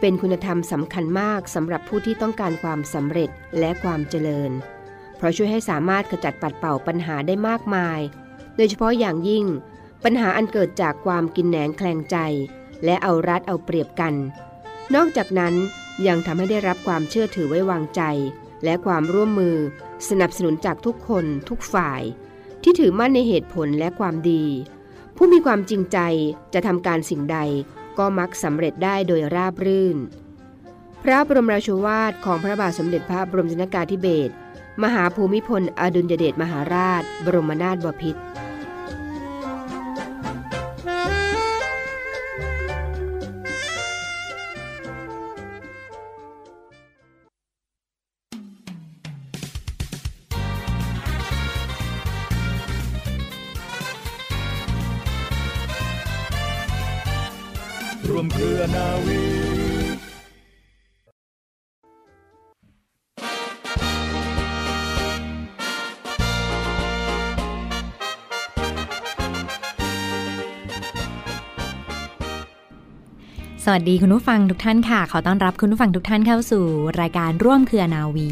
เป็นคุณธรรมสำคัญมากสำหรับผู้ที่ต้องการความสำเร็จและความเจริญ เพราะช่วยให้สามารถขจัดปัดเป่าปัญหาได้มากมาย โดยเฉพาะอย่างยิ่ง ปัญหาอันเกิดจากความกินแหนงแคลงใจ และเอารัดเอาเปรียบกัน นอกจากนั้นยังทำให้ได้รับความเชื่อถือไว้วางใจ และความร่วมมือ สนับสนุนจากทุกคนทุกฝ่าย ที่ถือมั่นในเหตุผลและความดี ผู้มีความจริงใจจะทำการสิ่งใด ก็มักสำเร็จได้โดยราบรื่น พระบรมราชวาทของพระบาทสมเด็จพระบรมชนกาธิเบศรมหาภูมิพลอดุลยเดชมหาราช บรมนาถบพิตร สวัสดีคุณผู้ฟังทุกท่านค่ะ ขอต้อนรับคุณผู้ฟังทุกท่านเข้าสู่ รายการร่วมเครือนาวี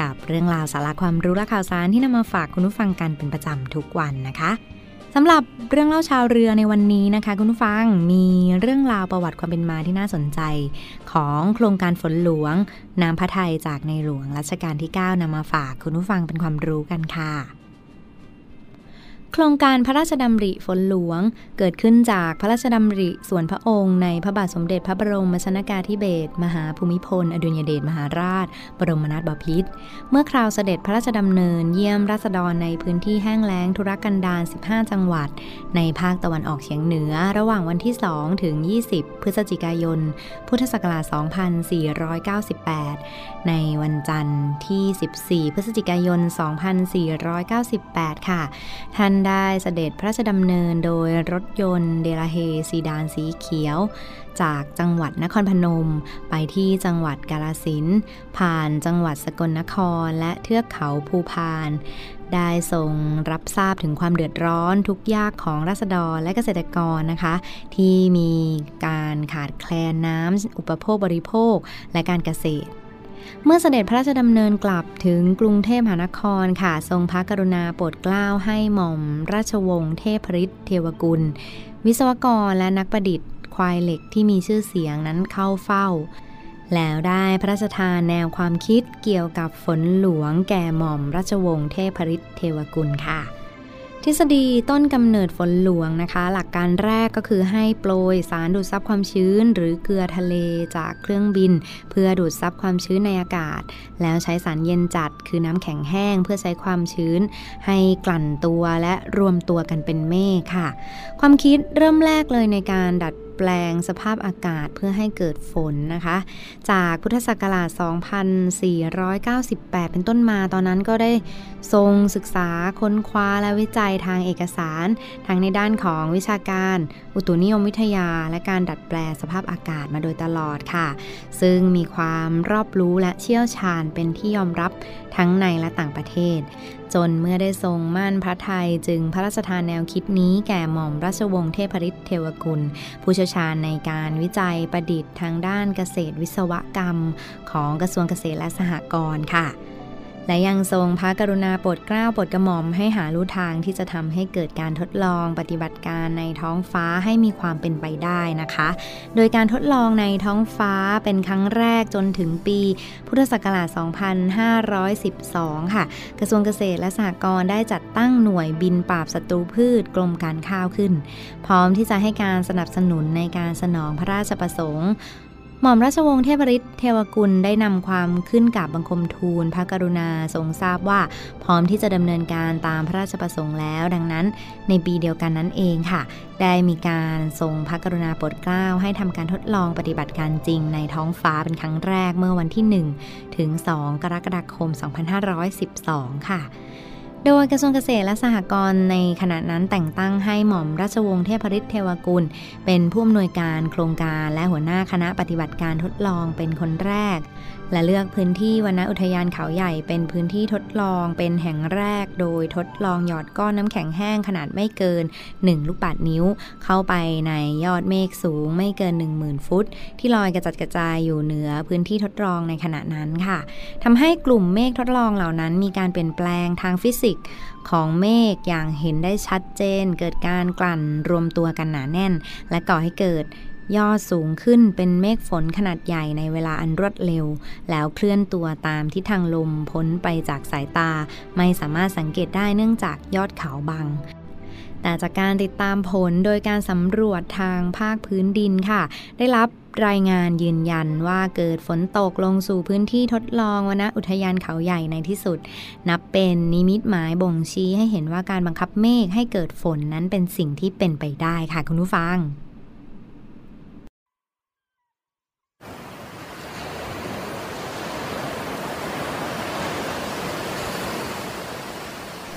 กับเรื่องราวสาระความรู้และข่าวสารที่นำมาฝากคุณผู้ฟังกันเป็นประจำทุกวันนะคะสำหรับเรื่องเล่าชาวเรือในวันนี้นะคะ คุณผู้ฟังมีเรื่องราวประวัติความเป็นมาที่น่าสนใจ ของโครงการฝนหลวงน้ำพระทัยจากในหลวงรัชกาลที่ 9นำมาฝากคุณผู้ฟังเป็นความรู้กันค่ะ โครงการพระราชดำริฝนหลวง เกิดขึ้นจากพระราชดำริส่วนพระองค์ในพระบาทสมเด็จพระบรมชนกาธิเบศรมหาภูมิพล อดุลยเดชมหาราช บรมนาถบพิตรเมื่อคราวเสด็จพระราชดำเนินเยี่ยมราษฎรในพื้นที่แห้งแล้งธุรกันดาร 15 จังหวัด ในภาคตะวันออกเฉียงเหนือ ระหว่างวันที่ 2 ถึง 20 พฤศจิกายน พุทธศักราช 2498 ในวันจันทร์ที่ 14 พฤศจิกายน 2498 ค่ะท่านได้เสด็จพระราชดำเนินโดยรถยนต์เดลาเฮซีดานสีเขียว จากจังหวัดนครพนม ไปที่จังหวัดกาลสินผ่านจังหวัดสกลนครและเทือกเขาภูพาน ได้ทรงรับทราบถึงความเดือดร้อนทุกยากของราษฎรและเกษตรกรนะคะ ที่มีการขาดแคลนน้ำอุปโภคบริโภคและการเกษตร เมื่อเสด็จพระราชดำเนินกลับถึงกรุงเทพมหานครค่ะ ทรงพระกรุณาโปรดเกล้าให้หม่อม ราชวงศ์เทพฤทธิ์เทวกุล วิศวกรและนักประดิษฐ์ ควายเหล็กที่มีชื่อเสียงนั้นเข้าเฝ้า แล้วได้พระราชทานแนวความคิดเกี่ยวกับฝนหลวงแก่หม่อมราชวงศ์เทพฤทธิ์เทวกุลค่ะ ทฤษฎีต้นกำเนิดฝนหลวงนะคะ หลักการแรกก็คือให้โปรยสารดูดซับความชื้น หรือเกลือทะเลจากเครื่องบิน เพื่อดูดซับความชื้นในอากาศ แล้วใช้สารเย็นจัดคือน้ำแข็งแห้ง เพื่อใช้ความชื้น ให้กลั่นตัวและรวมตัวกันเป็นเมฆค่ะ ความคิดเริ่มแรกเลยในการดัดแปลงสภาพอากาศเพื่อให้เกิดฝนนะคะ จากพุทธศักราช 2498 เป็นต้นมาตอนนั้นก็ได้ทรงศึกษาค้นคว้าและวิจัยทางเอกสารทั้งในด้านของวิชาการอุตุนิยมวิทยา และการดัดแปลสภาพอากาศมาโดยตลอดค่ะ ซึ่งมีความรอบรู้และเชี่ยวชาญเป็นที่ยอมรับทั้งในและต่างประเทศ จนเมื่อได้ทรงมั่นพระไทยจึงพระราชทานแนวคิดนี้แก่หม่อมราชวงศ์เทพฤทธิ์เทวกุลผู้เชยวชาญในการวิจัยประดิษฐ์ทางด้านเกษตรวิศวกรรม ของกระทรวงเกษตรและสหกรณ์ค่ะ และยังทรงพระกรุณาโปรดเกล้าโปรดกระหม่อมให้หาลู่ทางที่จะทำให้เกิดการทดลองปฏิบัติการในท้องฟ้าให้มีความเป็นไปได้นะคะ โดยการทดลองในท้องฟ้าเป็นครั้งแรกจนถึงปี พุทธศักราช 2512 ค่ะ กระทรวงเกษตรและสหกรณ์ได้จัดตั้งหน่วยบินปราบศัตรูพืชกรมการข้าวขึ้น พร้อมที่จะให้การสนับสนุนในการสนองพระราชประสงค์ หม่อมราชวงศ์เทพฤทธิ์เทวกุลได้นำความขึ้นกับบังคมทูล พระกรุณาทรงทราบว่าพร้อมที่จะดำเนินการตามพระราชประสงค์แล้ว ดังนั้น ในปีเดียวกันนั้นเองค่ะ ได้มีการทรงพระกรุณาโปรดเกล้าให้ทำการทดลองปฏิบัติการจริงในท้องฟ้าเป็นครั้งแรกเมื่อวันที่ 1 ถึง 2 กรกฎาคม 2512 ค่ะ โดยกระทรวงเกษตรและสหกรณ์ในขณะนั้นแต่งตั้งให้หม่อมราชวงศ์เทพฤทธิ์เทวกุล เป็นผู้อำนวยการโครงการและหัวหน้าคณะปฏิบัติการทดลองเป็นคนแรก และเลือกพื้นที่วนอุทยานเขาใหญ่เป็นพื้นที่ทดลองเป็นแห่งแรก โดยทดลองหยอดก้อนน้ำแข็งแห้งขนาดไม่เกิน 1 ลูกบาศนิ้ว เข้าไปในยอดเมฆสูงไม่เกิน 10,000 ฟุต ที่ลอยกระจัดกระจายอยู่เหนือพื้นที่ทดลองในขณะนั้นค่ะทำให้กลุ่มเมฆทดลองเหล่านั้นมีการเปลี่ยนแปลงทางฟิสิกส์ของเมฆอย่างเห็นได้ชัดเจน เกิดการกลั่นรวมตัวกันหนาแน่น และก่อให้เกิด ยอดสูงขึ้นเป็นเมฆฝนขนาดใหญ่ในเวลาอันรวดเร็ว แล้วเคลื่อนตัวตามทิศทางลมพ้นไปจากสายตา ไม่สามารถสังเกตได้เนื่องจากยอดเขาบังแต่จากการติดตามผลโดยการสำรวจทางภาคพื้นดินค่ะ ได้รับรายงานยืนยันว่าเกิดฝนตกลงสู่พื้นที่ทดลองวนะอุทยานเขาใหญ่ในที่สุด นับเป็นนิมิตหมายบ่งชี้ให้เห็นว่าการบังคับเมฆให้เกิดฝนนั้นเป็นสิ่งที่เป็นไปได้ค่ะคุณผู้ฟัง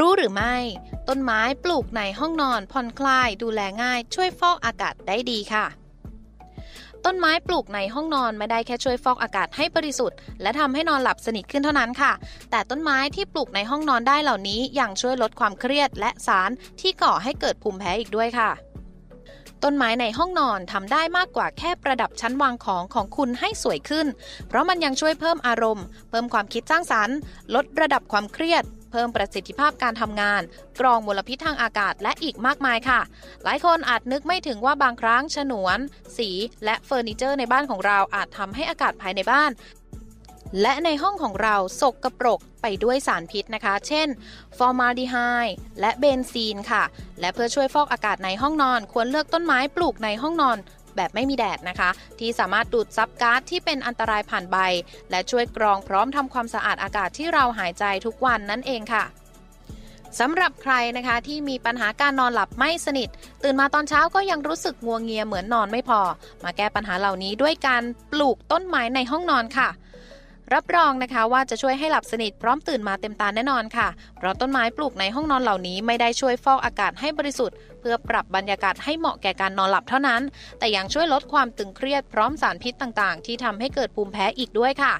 รู้หรือไม่ ต้นไม้ปลูกในห้องนอนผ่อนคลายดูแลง่ายช่วยฟอกอากาศได้ดีค่ะ ต้นไม้ปลูกในห้องนอนไม่ได้แค่ช่วยฟอกอากาศให้บริสุทธิ์ และทำให้นอนหลับสนิทขึ้นเท่านั้นค่ะ แต่ต้นไม้ที่ปลูกในห้องนอนได้เหล่านี้ยังช่วยลดความเครียดและสารที่ก่อให้เกิดภูมิแพ้อีกด้วยค่ะต้นไม้ในห้องนอนทำได้มากกว่าแค่ประดับชั้นวางของของคุณให้สวยขึ้น เพราะมันยังช่วยเพิ่มอารมณ์ เพิ่มความคิดสร้างสรรค์ ลดระดับความเครียด เพิ่มประสิทธิภาพการทำงาน กรองมลพิษทางอากาศและอีกมากมายค่ะ หลายคนอาจนึกไม่ถึงว่าบางครั้งฉนวน สี และเฟอร์นิเจอร์ในบ้านของเราอาจทำให้อากาศภายในบ้าน และในห้องของเราสกกระปรกไปด้วยสารพิษนะคะ เช่น ฟอร์มาลดีไฮและเบนซีนค่ะ และเพื่อช่วยฟอกอากาศในห้องนอน ควรเลือกต้นไม้ปลูกในห้องนอน แบบไม่มีแดดนะคะ ที่สามารถดูดซับก๊าซที่เป็นอันตรายผ่านใบ และช่วยกรองพร้อมทำความสะอาดอากาศที่เราหายใจทุกวันนั่นเองค่ะสำหรับใครนะคะที่มีปัญหาการนอนหลับไม่สนิท ตื่นมาตอนเช้าก็ยังรู้สึกงัวงเงียเหมือนนอนไม่พอ มาแก้ปัญหาเหล่านี้ด้วยการปลูกต้นไม้ในห้องนอนค่ะ รับรองนะคะว่าจะช่วยให้หลับสนิทพร้อมตื่นมาเต็มตาแน่นอนค่ะ เพราะต้นไม้ปลูกในห้องนอนเหล่านี้ไม่ได้ช่วยฟอกอากาศให้บริสุทธิ์ เพื่อปรับบรรยากาศให้เหมาะแก่การนอนหลับเท่านั้น แต่ยังช่วยลดความตึงเครียดพร้อมสารพิษต่างๆ ที่ทำให้เกิดภูมิแพ้อีกด้วยค่ะ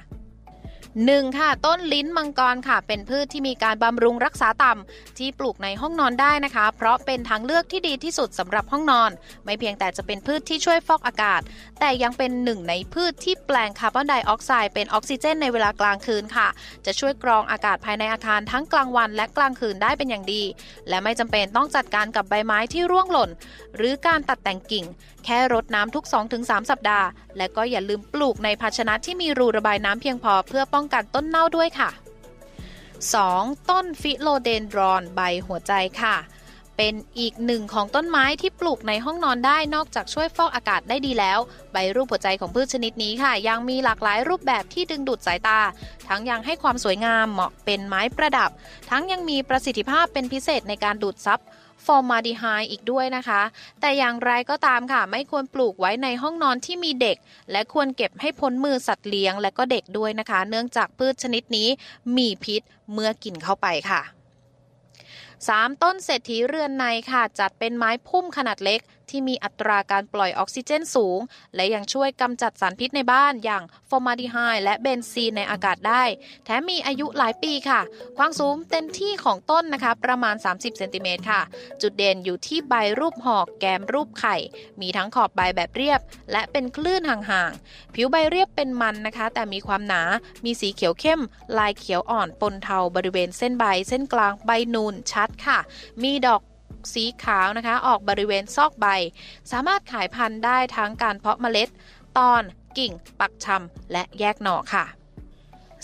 หนึ่งค่ะ ต้นลิ้นมังกรค่ะ เป็นพืชที่มีการบำรุงรักษาต่ำที่ปลูกในห้องนอนได้นะคะ เพราะเป็นทางเลือกที่ดีที่สุดสำหรับห้องนอน ไม่เพียงแต่จะเป็นพืชที่ช่วยฟอกอากาศ แต่ยังเป็นหนึ่งในพืชที่แปลงคาร์บอนไดออกไซด์เป็นออกซิเจนในเวลากลางคืนค่ะ จะช่วยกรองอากาศภายในอาคารทั้งกลางวันและกลางคืนได้เป็นอย่างดี และไม่จำเป็นต้องจัดการกับใบไม้ที่ร่วงหล่น หรือการตัดแต่งกิ่งแค่รดน้ำทุก 2-3 สัปดาห์ และก็อย่าลืมปลูกในภาชนะที่มีรูระบายน้ำเพียงพอเพื่อป้องกันต้นเน่าด้วยค่ะ 2. ต้นฟิโลเดนดรอนใบหัวใจค่ะ เป็นอีกหนึ่งของต้นไม้ที่ปลูกในห้องนอนได้นอกจากช่วยฟอกอากาศได้ดีแล้ว ใบรูปหัวใจของพืชชนิดนี้ค่ะ ยังมีหลากหลายรูปแบบที่ดึงดูดสายตา ทั้งยังให้ความสวยงามเหมาะเป็นไม้ประดับ ทั้งยังมีประสิทธิภาพเป็นพิเศษในการดูดซับ ฟอร์มาดีไฮอีกด้วยนะคะ แต่อย่างไรก็ตามค่ะ ไม่ควรปลูกไว้ในห้องนอนที่มีเด็ก และควรเก็บให้พ้นมือสัตว์เลี้ยงและก็เด็กด้วยนะคะ เนื่องจากพืชชนิดนี้มีพิษเมื่อกินเข้าไปค่ะ 3. ต้นเศรษฐีเรือนในค่ะ จัดเป็นไม้พุ่มขนาดเล็ก ที่มีอัตราการปล่อยออกซิเจนสูง และยังช่วยกำจัดสารพิษในบ้านอย่างฟอร์มาดีไฮและเบนซีนในอากาศได้ แถมมีอายุหลายปีค่ะ ความสูงเต็มที่ของต้นนะคะ ประมาณ 30เซนติเมตรค่ะ จุดเด่นอยู่ที่ใบรูปหอกแกมรูปไข่ มีทั้งขอบใบแบบเรียบ และเป็นคลื่นห่างๆ ผิวใบเรียบเป็นมันนะคะ แต่มีความหนา มีสีเขียวเข้ม ลายเขียวอ่อนปนเทาบริเวณเส้นใบ เส้นกลางใบนูนชัดค่ะ มีดอก สีขาวนะคะ ออกบริเวณซอกใบ สามารถขายพันธุ์ได้ทั้งการเพาะเมล็ด ตอน กิ่ง ปักชำและแยกหน่อค่ะ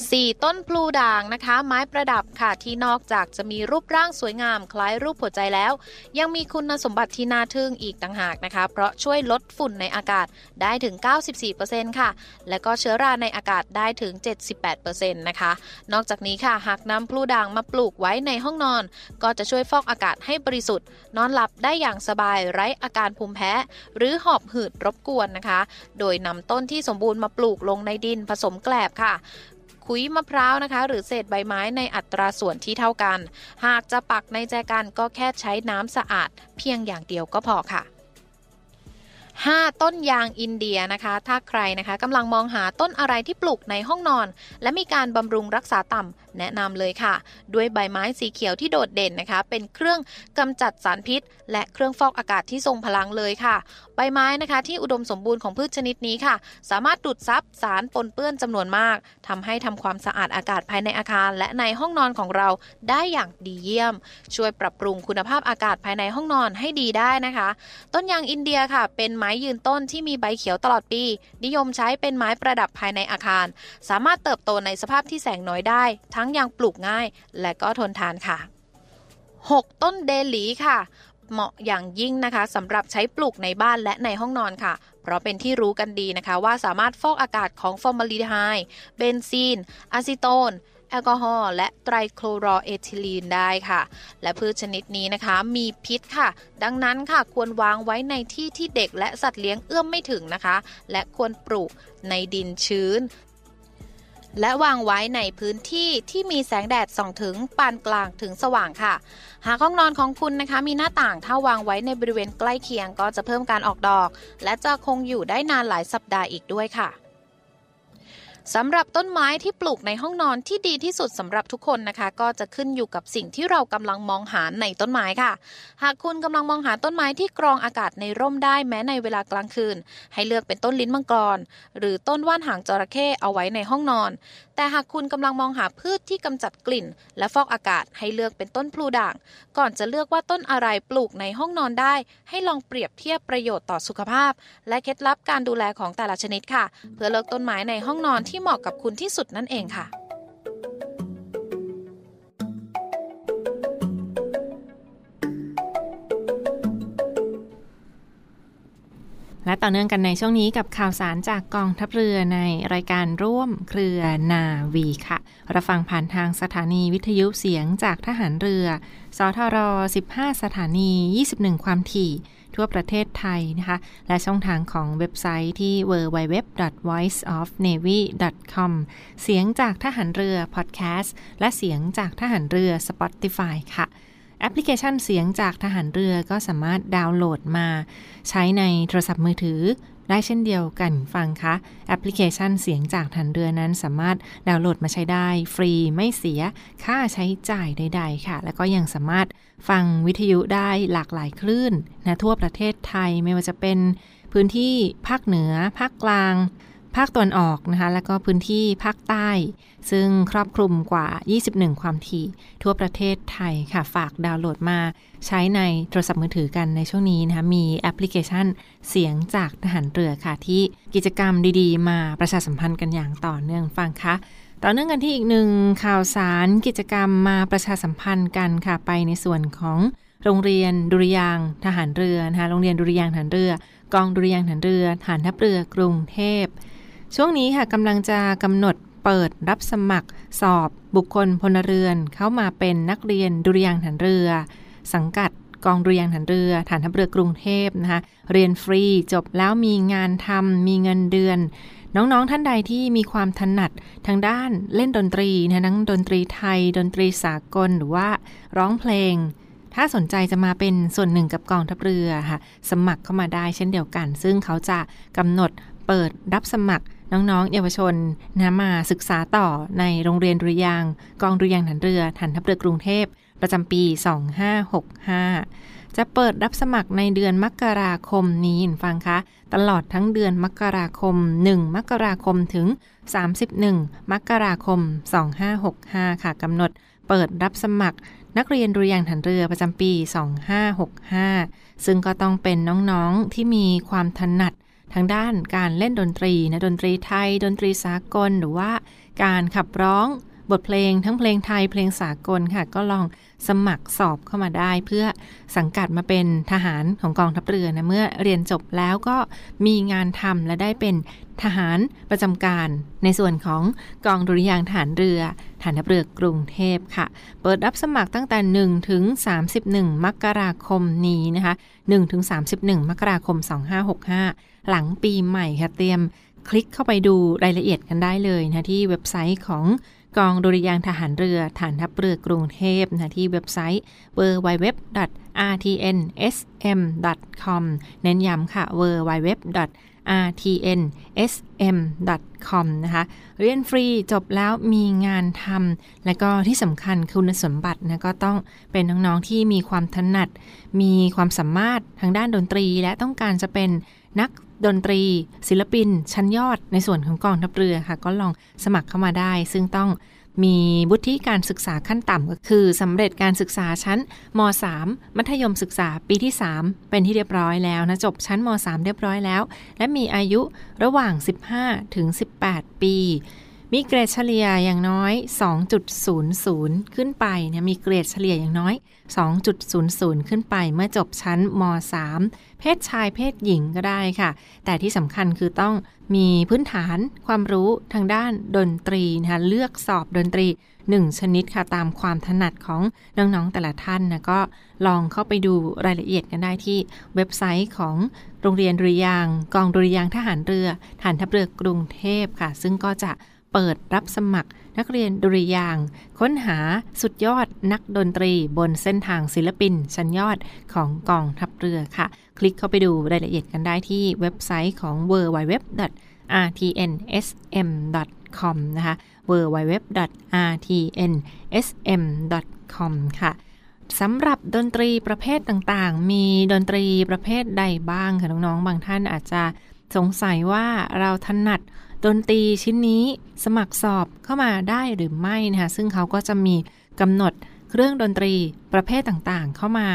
4. ต้นพลูด่างนะคะ ไม้ประดับค่ะที่นอกจากจะมีรูปร่างสวยงาม คล้ายรูปหัวใจแล้ว ยังมีคุณสมบัติที่น่าทึ่งอีกต่างหากนะคะ เพราะช่วยลดฝุ่นในอากาศได้ถึง 94%ค่ะ และก็เชื้อราในอากาศได้ถึง 78%นะคะ นอกจากนี้ค่ะ หากนำพลูด่างมาปลูกไว้ในห้องนอน ก็จะช่วยฟอกอากาศให้บริสุทธิ์ นอนหลับได้อย่างสบายไร้อาการภูมิแพ้ หรือหอบหืดรบกวนนะคะ โดยนำต้นที่สมบูรณ์มาปลูกลงในดินผสมแกลบค่ะ ขุยมะพร้าวนะคะ หรือเศษใบไม้ในอัตราส่วนที่เท่ากัน หากจะปักในแจกันก็แค่ใช้น้ำสะอาด เพียงอย่างเดียวก็พอค่ะ 5. ต้นยางอินเดียนะคะ ถ้าใครนะคะกำลังมองหาต้นอะไรที่ปลูกในห้องนอน และมีการบำรุงรักษาต่ำแนะนำเลยค่ะ ด้วยใบไม้สีเขียวที่โดดเด่นนะคะ เป็นเครื่องกำจัดสารพิษ และเครื่องฟอกอากาศที่ทรงพลังเลยค่ะ ใบไม้นะคะที่อุดมสมบูรณ์ของพืชชนิดนี้ค่ะ สามารถดูดซับสารปนเปื้อนจำนวนมากทำให้ทำความสะอาดอากาศภายในอาคาร และในห้องนอนของเราได้อย่างดีเยี่ยม ช่วยปรับปรุงคุณภาพอากาศภายในห้องนอนให้ดีได้นะคะ ต้นยางอินเดียค่ะเป็นไม้ม้ยืนต้นที่มีใบเขียวตลอดปี นิยมใช้เป็นไม้ประดับภายในอาคาร สามารถเติบโตในสภาพที่แสงน้อยได้ ทั้งยังปลูกง่าย และก็ทนทานค่ะ 6. ต้นเดหลีค่ะ เหมาะอย่างยิ่งนะคะสำหรับใช้ปลูกในบ้านและในห้องนอนค่ะเพราะเป็นที่รู้กันดีนะคะว่าสามารถฟอกอากาศของฟอร์มาลดีไฮด์เบนซีนอะซิโตน แอลกอฮอล์และไตรคลอโรเอทิลีนได้ค่ะ และพืชชนิดนี้นะคะมีพิษค่ะ ดังนั้นค่ะควรวางไว้ในที่ที่เด็กและสัตว์เลี้ยงเอื้อมไม่ถึงนะคะ และควรปลูกในดินชื้นและวางไว้ในพื้นที่ที่มีแสงแดดส่องถึงปานกลางถึงสว่างค่ะ หากห้องนอนของคุณนะคะ มีหน้าต่างถ้าวางไว้ในบริเวณใกล้เคียงก็จะเพิ่มการออกดอก และจะคงอยู่ได้นานหลายสัปดาห์อีกด้วยค่ะ สำหรับต้นไม้ที่ปลูกในห้องนอนที่ดีที่สุดสำหรับทุกคนนะคะ ก็จะขึ้นอยู่กับสิ่งที่เรากำลังมองหาในต้นไม้ค่ะ หากคุณกำลังมองหาต้นไม้ที่กรองอากาศในร่มได้แม้ในเวลากลางคืน ให้เลือกเป็นต้นลิ้นมังกร หรือต้นว่านหางจระเข้เอาไว้ในห้องนอน แต่หากคุณกำลังมองหาพืชที่กำจัดกลิ่น และฟอกอากาศให้เลือกเป็นต้นพลูด่าง ก่อนจะเลือกว่าต้นอะไรปลูกในห้องนอนได้ ให้ลองเปรียบเทียบประโยชน์ต่อสุขภาพ และเคล็ดลับการดูแลของแต่ละชนิดค่ะ เพื่อเลือกต้นไม้ในห้องนอนที่เหมาะกับคุณที่สุดนั่นเองค่ะ และต่อเนื่องกันในช่วงนี้กับข่าวสารจากกองทัพเรือในรายการร่วมเครือนาวีค่ะรับฟังผ่านทางสถานีวิทยุเสียงจากทหารเรือ สทร 15 สถานี 21 ความถี่ ทั่วประเทศไทยนะคะ และช่องทางของเว็บไซต์ที่ www.voiceofnavy.com เสียงจากทหารเรือพอดแคสต์และเสียงจากทหารเรือ Spotify ค่ะ แอปพลิเคชันเสียงจากทหารเรือก็สามารถดาวน์โหลดมา ใช้ในโทรศัพท์มือถือ ได้เช่นเดียวกันฟังคะแอปพลิเคชันเสียงจากทหารเรือนั้นสามารถดาวน์โหลดมาใช้ได้ ฟรีไม่เสียค่าใช้จ่ายใด ๆ ค่ะ แล้วก็ยังสามารถฟังวิทยุได้หลากหลายคลื่นนะทั่วประเทศไทยไม่ว่าจะเป็นพื้นที่ภาคเหนือ ภาคกลาง ภาคตะวันออกนะคะแล้วก็พื้นที่ภาคใต้ ซึ่งครอบคลุมกว่า 21 ความถี่ ทั่วประเทศไทยค่ะฝากดาวน์โหลดมา ใช้ในโทรศัพท์มือถือกันในช่วงนี้นะคะมีแอปพลิเคชันเสียงจากทหารเรือค่ะ ที่กิจกรรมดีๆ มาประชาสัมพันธ์กันอย่างต่อเนื่องฟังคะต่อเนื่องกันที่อีกหนึ่งข่าวสารกิจกรรมมาประชาสัมพันธ์กันค่ะไปในส่วนของโรงเรียนดุริยางทหารเรือนะคะโรงเรียนดุริยางทหารเรือกองดุริยางทหารเรือฐานทัพเรือกรุงเทพ ช่วงนี้ค่ะกำลังจะกำหนดเปิดรับสมัคร สอบบุคคลพลเรือน เข้ามาเป็นนักเรียนดุริยางค์ฐานเรือ สังกัดกองเรียนฐานเรือ ฐานทัพเรือกรุงเทพนะคะเรียนฟรีจบแล้วมีงานทำมีเงินเดือน น้องๆท่านใดที่มีความถนัดทางด้านเล่นดนตรีนะทั้งดนตรีไทย ดนตรีสากลหรือว่าร้องเพลง ถ้าสนใจจะมาเป็นส่วนหนึ่งกับกองทัพเรือค่ะสมัครเข้ามาได้เช่นเดียวกัน ซึ่งเขาจะกำหนดเปิดรับสมัคร น้องๆ เยาวชนนะมาศึกษาต่อในโรงเรียนดุยางกองดุยางฐานเรือฐานทัพเรือกรุงเทพประจำปี 2565 จะเปิดรับสมัครในเดือนมกราคมนี้ฟังคะ ตลอดทั้งเดือนมกราคม 1 มกราคมถึง 31 มกราคม 2565 ค่ะกำหนดเปิดรับสมัครนักเรียนดุริยางฐานเรือประจำปี 2565 ซึ่งก็ต้องเป็นน้องๆที่มีความถนัด ทางด้านการเล่นดนตรีนะดนตรีไทย ดนตรีสากล หรือว่าการขับร้องบทเพลงทั้งเพลงไทยเพลงสากลค่ะ ก็ลองสมัครสอบเข้ามาได้ เพื่อสังกัดมาเป็นทหารของกองทัพเรือนะเมื่อเรียนจบแล้วก็มีงานทำและได้เป็นทหารประจำการ ในส่วนของกองดุริยางฐานเรือฐานทัพเรือกรุงเทพค่ะ เปิดรับสมัครตั้งแต่ 1 ถึง 31 มกราคมนี้นะคะ1ถึง31 มกราคม 2565 หลังปีใหม่ค่ะเตรียมคลิกเข้าไปดูรายละเอียดกันได้เลยนะที่เว็บไซต์ของกองดุริยางทหารเรือฐานทัพเรือกรุงเทพนะที่เว็บไซต์ www.rtnsm.com เน้นย้ำค่ะ www rtnsm.com นะคะเรียนฟรีจบแล้วมีงานทำและก็ที่สำคัญคุณสมบัตินะก็ต้องเป็นน้องๆที่มีความถนัด มีความสามารถทางด้านดนตรี และต้องการจะเป็นนักดนตรี ศิลปิน ชั้นยอดในส่วนของกองทัพเรือค่ะ ก็ลองสมัครเข้ามาได้ ซึ่งต้อง มีวุฒิการศึกษาขั้นต่ำก็คือสำเร็จการศึกษาชั้นม .3 มัธยมศึกษาปีที่ 3 เป็นที่เรียบร้อยแล้วนะจบชั้นม .3 เรียบร้อยแล้ว และมีอายุระหว่าง 15 ถึง 18 ปี มีเกรดเฉลี่ยอย่างน้อย 2.00 ขึ้นไปเนี่ยมีเกรดเฉลี่ยอย่างน้อย 2.00 ขึ้นไปเมื่อจบชั้นม .3 เพศชายเพศหญิงก็ได้ค่ะ แต่ที่สำคัญคือต้องมีพื้นฐานความรู้ทางด้านดนตรีนะคะเลือกสอบดนตรี 1 ชนิดค่ะตามความถนัดของน้องๆแต่ละท่านนะก็ลองเข้าไปดูรายละเอียดกันได้ที่เว็บไซต์ของโรงเรียนดุริยางกองดุริยางทหารเรือฐานทัพเรือกรุงเทพค่ะ ซึ่งก็จะ เปิดรับสมัคร นักเรียนดุริยาง ค้นหาสุดยอดนักดนตรีบนเส้นทางศิลปิน ชั้นยอดของกองทัพเรือค่ะ คลิกเข้าไปดูรายละเอียดกันได้ที่เว็บไซต์ของ w w w rtnsm.com นะคะ w w w rtnsm.com ค่ะสำหรับดนตรีประเภทต่างๆ มีดนตรีประเภทใดบ้างคะน้องๆ บางท่านอาจจะสงสัยว่าเราถนัด ดนตรีชิ้นนี้สมัครสอบเข้ามาได้หรือไม่นะคะซึ่งเขาก็จะมีกำหนดเครื่องดนตรีประเภทต่างๆ เข้ามา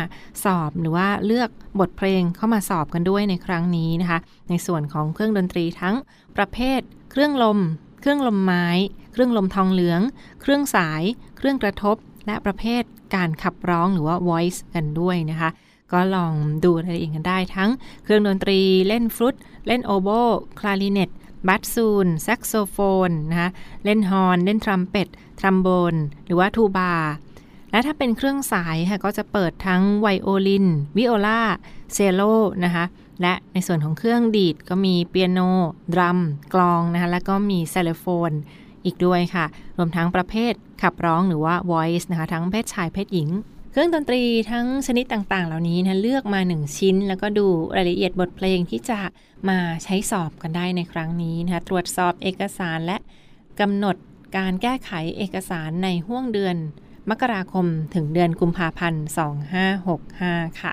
สอบหรือว่าเลือกบทเพลงเข้ามาสอบกันด้วยในครั้งนี้นะคะ ในส่วนของเครื่องดนตรีทั้งประเภท เครื่องลม เครื่องลมไม้ เครื่องลมทองเหลือง เครื่องสาย เครื่องกระทบ และประเภทการขับร้องหรือว่า voice กันด้วยนะคะ ก็ลองดูรายละเอียดกันได้ทั้งเครื่องดนตรีเล่นฟลุตเล่นโอโบคลาริเนต บัสซูนแซกโซโฟนนะคะเล่นฮอร์นเล่นทรัมเป็ตทรัมโบน หรือว่าทูบา และถ้าเป็นเครื่องสายค่ะก็จะเปิดทั้งไวโอลิน วิโอลาเชลโลนะคะและในส่วนของเครื่องดีดก็มีเปียโน ดรัม กลองนะคะแล้วก็มีไซโลโฟนอีกด้วยค่ะ รวมทั้งประเภทขับร้องหรือว่า voice นะคะทั้งเพศชายเพศหญิง เครื่องดนตรีทั้งชนิดต่างๆ เหล่านี้นะเลือกมา 1 ชิ้น แล้วก็ดูรายละเอียดบทเพลงที่จะมาใช้สอบกันได้ในครั้งนี้นะคะตรวจสอบเอกสารและกำหนดการแก้ไขเอกสารในห้วงเดือน มกราคมถึงเดือนกุมภาพันธ์ 2565 ค่ะ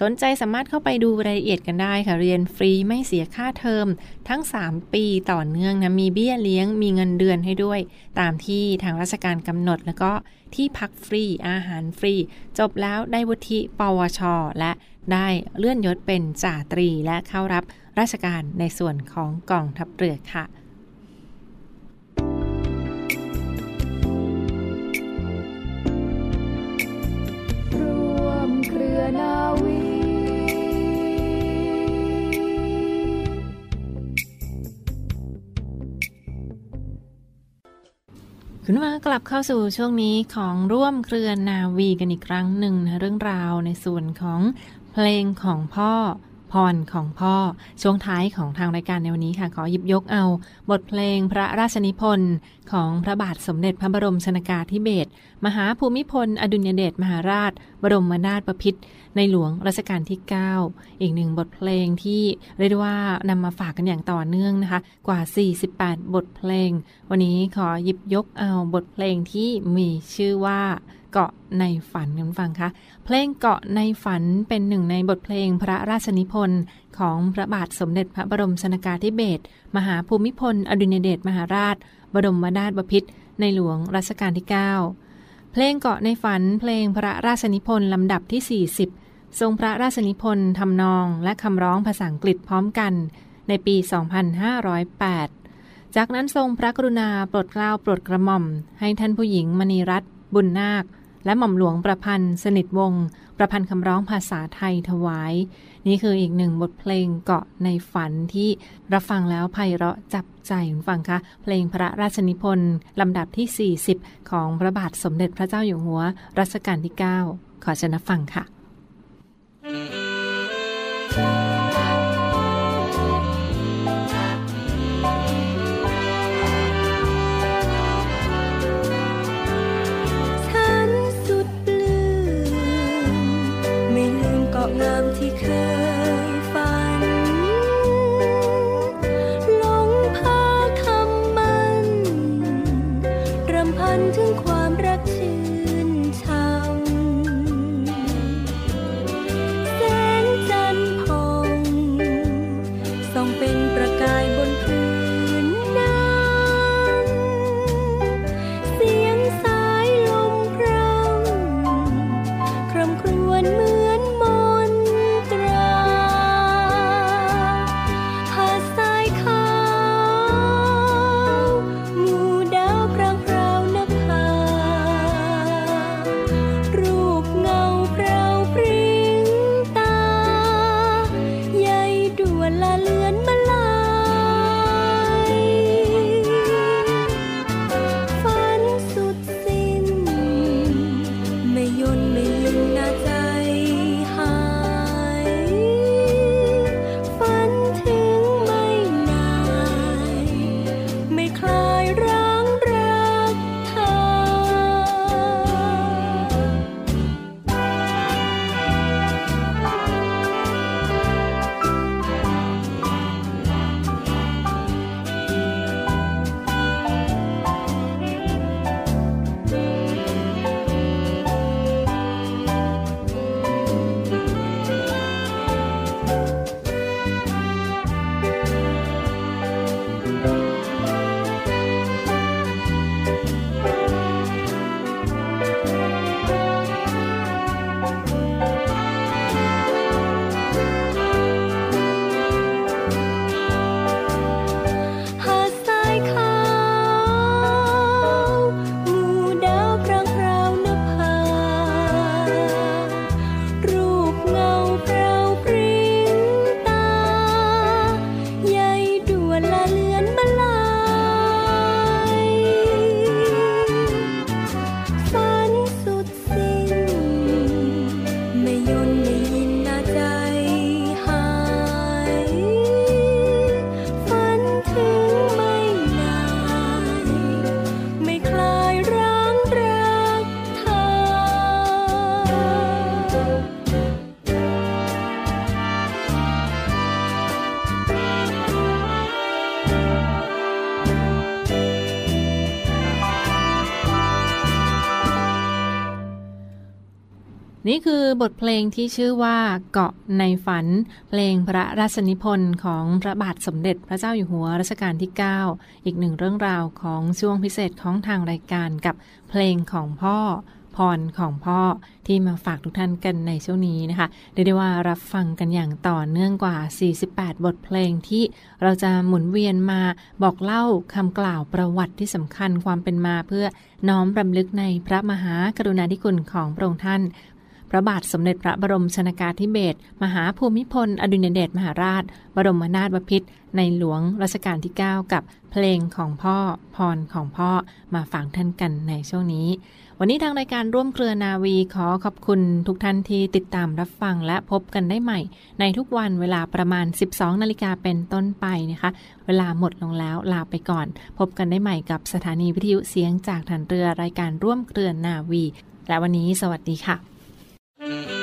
สนใจสามารถเข้าไปดูรายละเอียดกันได้ค่ะ เรียนฟรีไม่เสียค่าเทอม ทั้ง 3 ปีต่อเนื่องนะ มีเบี้ยเลี้ยง มีเงินเดือนให้ด้วย ตามที่ทางราชการกำหนด แล้วก็ที่พักฟรี อาหารฟรี จบแล้วได้วุฒิปวช และได้เลื่อนยศเป็นจ่าตรี และเข้ารับราชการในส่วนของกองทัพเรือค่ะเครือนาวี คุณมากลับเข้าสู่ช่วงนี้ของร่วมเครือนาวีกันอีกครั้งหนึ่งนะเรื่องราวในส่วนของเพลงของพ่อ พรของพ่อ ช่วงท้ายของทางรายการในวันนี้ค่ะ ขอหยิบยกเอา บทเพลงพระราชนิพนธ์ของพระบาทสมเด็จพระบรมชนากาธิเบศรมหาภูมิพล อดุลยเดชมหาราช บรมนาถบพิตรในหลวงรัชกาลที่ 9 อีกหนึ่งบทเพลงที่เรียกว่านำมาฝากกันอย่างต่อเนื่องนะคะ กว่า 48 บทเพลง วันนี้ขอหยิบยกเอาบทเพลงที่มีชื่อว่า เกาะในฝันคุณฟังคะ เพลงเกาะในฝันเป็นหนึ่งในบทเพลงพระราชนิพนธ์ของพระบาทสมเด็จพระบรมชนากาธิเบศรมหาภูมิพล อดุลยเดชมหาราช บรมนาถบพิตรในหลวงรัชกาลที่ 9 เพลงเกาะในฝันเพลงพระราชนิพนธ์ลำดับที่ 40 ทรงพระราชนิพนธ์ทำนองและคำร้องภาษาอังกฤษพร้อมกัน ในปี 2508จากนั้นทรงพระกรุณาโปรดเกล้าโปรดกระหม่อม ให้ท่านผู้หญิงมณีรัตน์บุญนาค และหม่อมหลวงประพันธ์ สนิทวงศ์ประพันธ์คำร้องภาษาไทยถวาย นี่คืออีกหนึ่งบทเพลงเกาะในฝันที่รับฟังแล้วไพเราะจับใจคุณฟังคะ เพลงพระราชนิพนธ์ลำดับที่ 40 ของพระบาทสมเด็จพระเจ้าอยู่หัวรัชกาลที่ 9 ขอเชิญฟังค่ะฉั งามที่เคย นี่คือบทเพลงที่ชื่อว่าเกาะในฝัน เพลงพระราชนิพนธ์ของพระบาทสมเด็จพระเจ้าอยู่หัวรัชกาลที่ 9 อีกหนึ่งเรื่องราวของช่วงพิเศษของทางรายการกับเพลงของพ่อพรของพ่อที่มาฝากทุกท่านกันในช่วงนี้นะคะเรียกได้ว่ารับฟังกันอย่างต่อเนื่องกว่า 48 บทเพลงที่เราจะหมุนเวียนมาบอกเล่าคำกล่าวประวัติที่สำคัญความเป็นมาเพื่อน้อมรำลึกในพระมหากรุณาธิคุณของพระองค์ท่าน พระบาทสมเด็จพระบรมชนากาธิเบศรมหาภูมิพล อดุลยเดชมหาราช บรมนาถบพิตรในหลวงรัชกาลที่ 9 กับเพลงของพ่อพรของพ่อมาฟังท่านกันในช่วงนี้ วันนี้ทางรายการร่วมเครือนาวีขอขอบคุณทุกท่านที่ติดตามรับฟังและพบกันได้ใหม่ ในทุกวันเวลาประมาณ 12 นาฬิกาเป็นต้นไปนะคะ เวลาหมดลงแล้วลาไปก่อน พบกันได้ใหม่กับสถานีวิทยุเสียงจากฐานเรือรายการร่วมเครือนาวี และวันนี้สวัสดีค่ะ Mm-hmm.